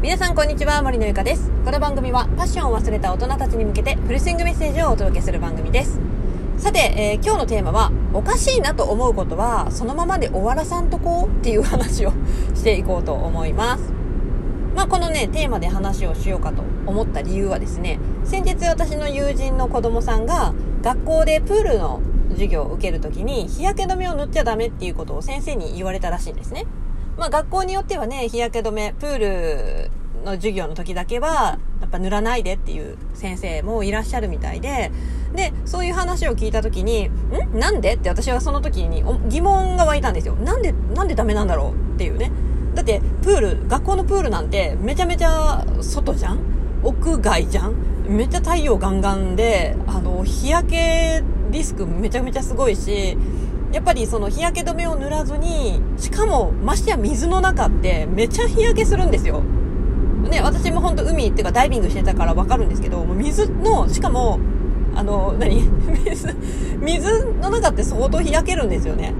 皆さんこんにちは森のゆかです。この番組はパッションを忘れた大人たちに向けてフルスイングメッセージをお届けする番組です。さて、えー、今日のテーマはおかしいなと思うことはそのままで終わらさんとこうっていう話をしていこうと思います。まあ、このねテーマで話をしようかと思った理由はですね先日私の友人の子供さんが学校でプールの授業を受けるときに日焼け止めを塗っちゃダメっていうことを先生に言われたらしいんですね。まあ学校によってはね、日焼け止め、プールの授業の時だけは、やっぱ塗らないでっていう先生もいらっしゃるみたいで、で、そういう話を聞いた時に、ん？なんで？って私はその時に疑問が湧いたんですよ。なんで、なんでダメなんだろうっていうね。だって、プール、学校のプールなんてめちゃめちゃ外じゃん？屋外じゃん？めっちゃ太陽ガンガンで、あの、日焼けリスクめちゃめちゃすごいし、やっぱりその日焼け止めを塗らずに、しかもましてや水の中ってめちゃ日焼けするんですよ。ね、私も本当海っていうかダイビングしてたからわかるんですけど、もう水の、しかも、あの、何？水、水の中って相当日焼けるんですよね。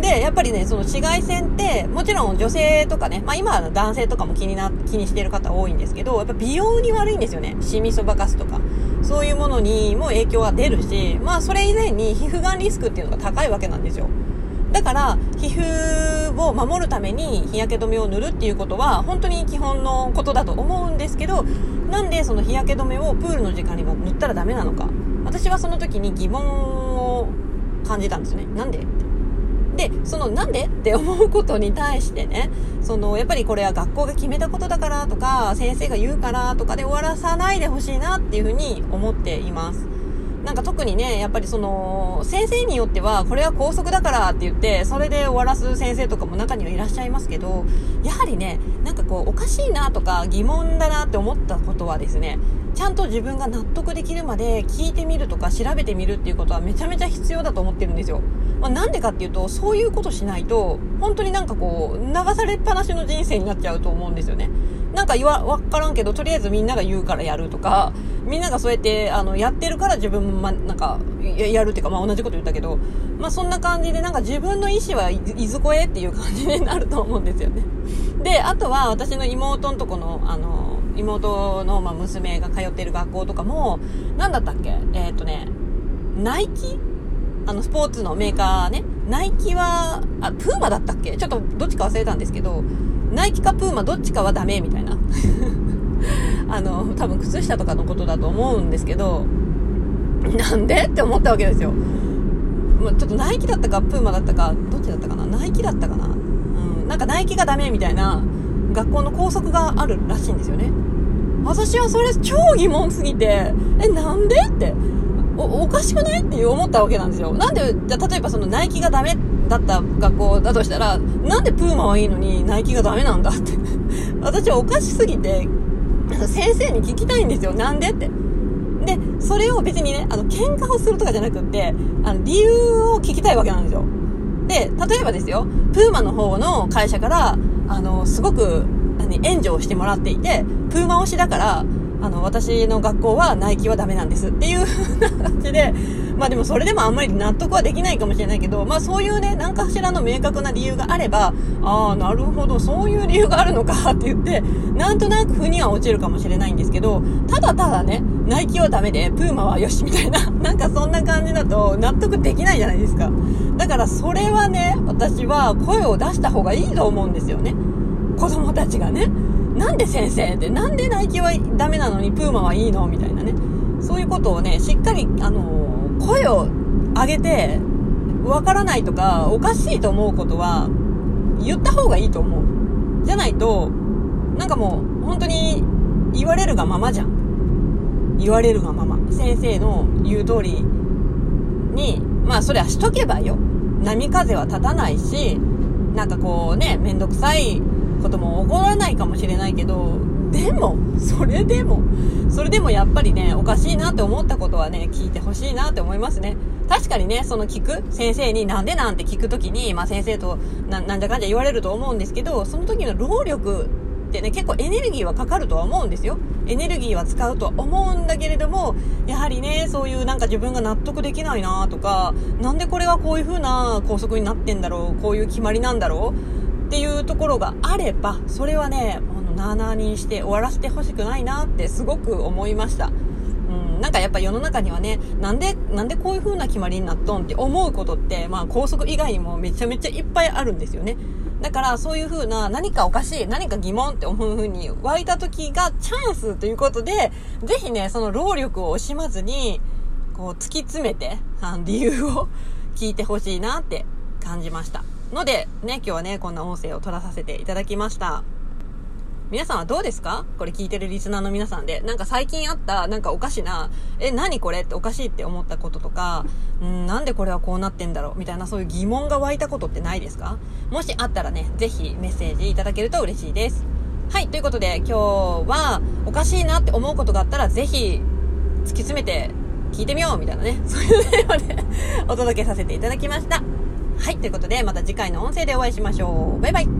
で、やっぱりね、その紫外線って、もちろん女性とかね、まあ今は男性とかも気にな、気にしてる方多いんですけど、やっぱ美容に悪いんですよね。シミそばかすとか。そういうものにも影響が出るし、まあそれ以前に皮膚がんリスクっていうのが高いわけなんですよ。だから、皮膚を守るために日焼け止めを塗るっていうことは、本当に基本のことだと思うんですけど、なんでその日焼け止めをプールの時間には塗ったらダメなのか。私はその時に疑問を感じたんですね。なんでで、そのなんで？って思うことに対してね、そのやっぱりこれは学校が決めたことだからとか、先生が言うからとかで終わらさないでほしいなっていうふうに思っています。なんか特にね、やっぱりその、先生によっては、これは校則だからって言って、それで終わらす先生とかも中にはいらっしゃいますけど、やはりね、なんかこう、おかしいなとか疑問だなって思ったことはですね、ちゃんと自分が納得できるまで聞いてみるとか調べてみるっていうことはめちゃめちゃ必要だと思ってるんですよ。まあ、なんでかっていうと、そういうことしないと、本当になんかこう、流されっぱなしの人生になっちゃうと思うんですよね。なんか言わ、わからんけど、とりあえずみんなが言うからやるとか、みんながそうやって、あの、やってるから自分も、ま、なんか、やるっていうか、まあ同じこと言ったけど、まあそんな感じで、なんか自分の意思はいずこへっていう感じになると思うんですよね。で、あとは私の妹のとこの、あの、妹の、まあ、娘が通ってる学校とかも、なんだったっけ？えー、っとね、ナイキ？あの、スポーツのメーカーね。ナイキは、あ、プーマだったっけ？ちょっとどっちか忘れたんですけど、ナイキかプーマどっちかはダメみたいな。あの、多分靴下とかのことだと思うんですけど、なんでって思ったわけですよ。まちょっとナイキだったかプーマだったか、どっちだったかな？ナイキだったかな？うん、なんかナイキがダメみたいな学校の校則があるらしいんですよね。私はそれ超疑問すぎて、え、なんでって。お、かしくない？って思ったわけなんですよ。なんで、じゃ例えばそのナイキがダメだった学校だとしたら、なんでプーマはいいのにナイキがダメなんだって。私はおかしすぎて、先生に聞きたいんですよ。なんでって。で、それを別にね、あの、喧嘩をするとかじゃなくって、あの、理由を聞きたいわけなんですよ。で、例えばですよ、プーマの方の会社から、あの、すごく、援助をしてもらっていて、プーマ推しだから、あの、私の学校はナイキはダメなんですっていう風な感じで、まあでもそれでもあんまり納得はできないかもしれないけど、まあそういうね、何かしらの明確な理由があれば、ああ、なるほど、そういう理由があるのかって言って、なんとなく腑には落ちるかもしれないんですけど、ただただね、ナイキはダメで、プーマはよしみたいな、なんかそんな感じだと納得できないじゃないですか。だからそれはね、私は声を出した方がいいと思うんですよね。子供たちがね。なんで先生って、なんでナイキはダメなのにプーマはいいのみたいなね。そういうことをね、しっかり、あのー、声を上げて、わからないとか、おかしいと思うことは、言った方がいいと思う。じゃないと、なんかもう、本当に、言われるがままじゃん。言われるがまま。先生の言う通りに、まあそれはしとけばよ。波風は立たないし、なんかこうね、めんどくさいことも起こらないかもしれないけど、でも、それでも、それでもやっぱりね、おかしいなって思ったことはね、聞いてほしいなって思いますね。確かにね、その聞く、先生になんでなんて聞くときに、まあ先生とな、なんじゃかんじゃ言われると思うんですけど、その時の労力ってね、結構エネルギーはかかるとは思うんですよ。エネルギーは使うとは思うんだけれども、やはりね、そういうなんか自分が納得できないなとか、なんでこれはこういう風な校則になってんだろう、こういう決まりなんだろうっていうところがあれば、それはね、あの、なーなーにして終わらせてほしくないなってすごく思いました。うん、なんかやっぱ世の中にはね、なんで、なんでこういう風な決まりになっとんって思うことって、まあ高速以外にもめちゃめちゃいっぱいあるんですよね。だからそういう風な何かおかしい、何か疑問って思う風に湧いた時がチャンスということで、ぜひね、その労力を惜しまずに、こう突き詰めて、あの理由を聞いてほしいなって感じました。ので、ね、今日はね、こんな音声を取らさせていただきました。皆さんはどうですか？これ聞いてるリスナーの皆さんで。なんか最近あった、なんかおかしな、え、何これ？っておかしいって思ったこととか、んなんでこれはこうなってんだろう？みたいなそういう疑問が湧いたことってないですか？もしあったらね、ぜひメッセージいただけると嬉しいです。はい、ということで今日はおかしいなって思うことがあったらぜひ突き詰めて聞いてみようみたいなね、そういうテーマでお届けさせていただきました。はい、ということでまた次回の音声でお会いしましょう。バイバイ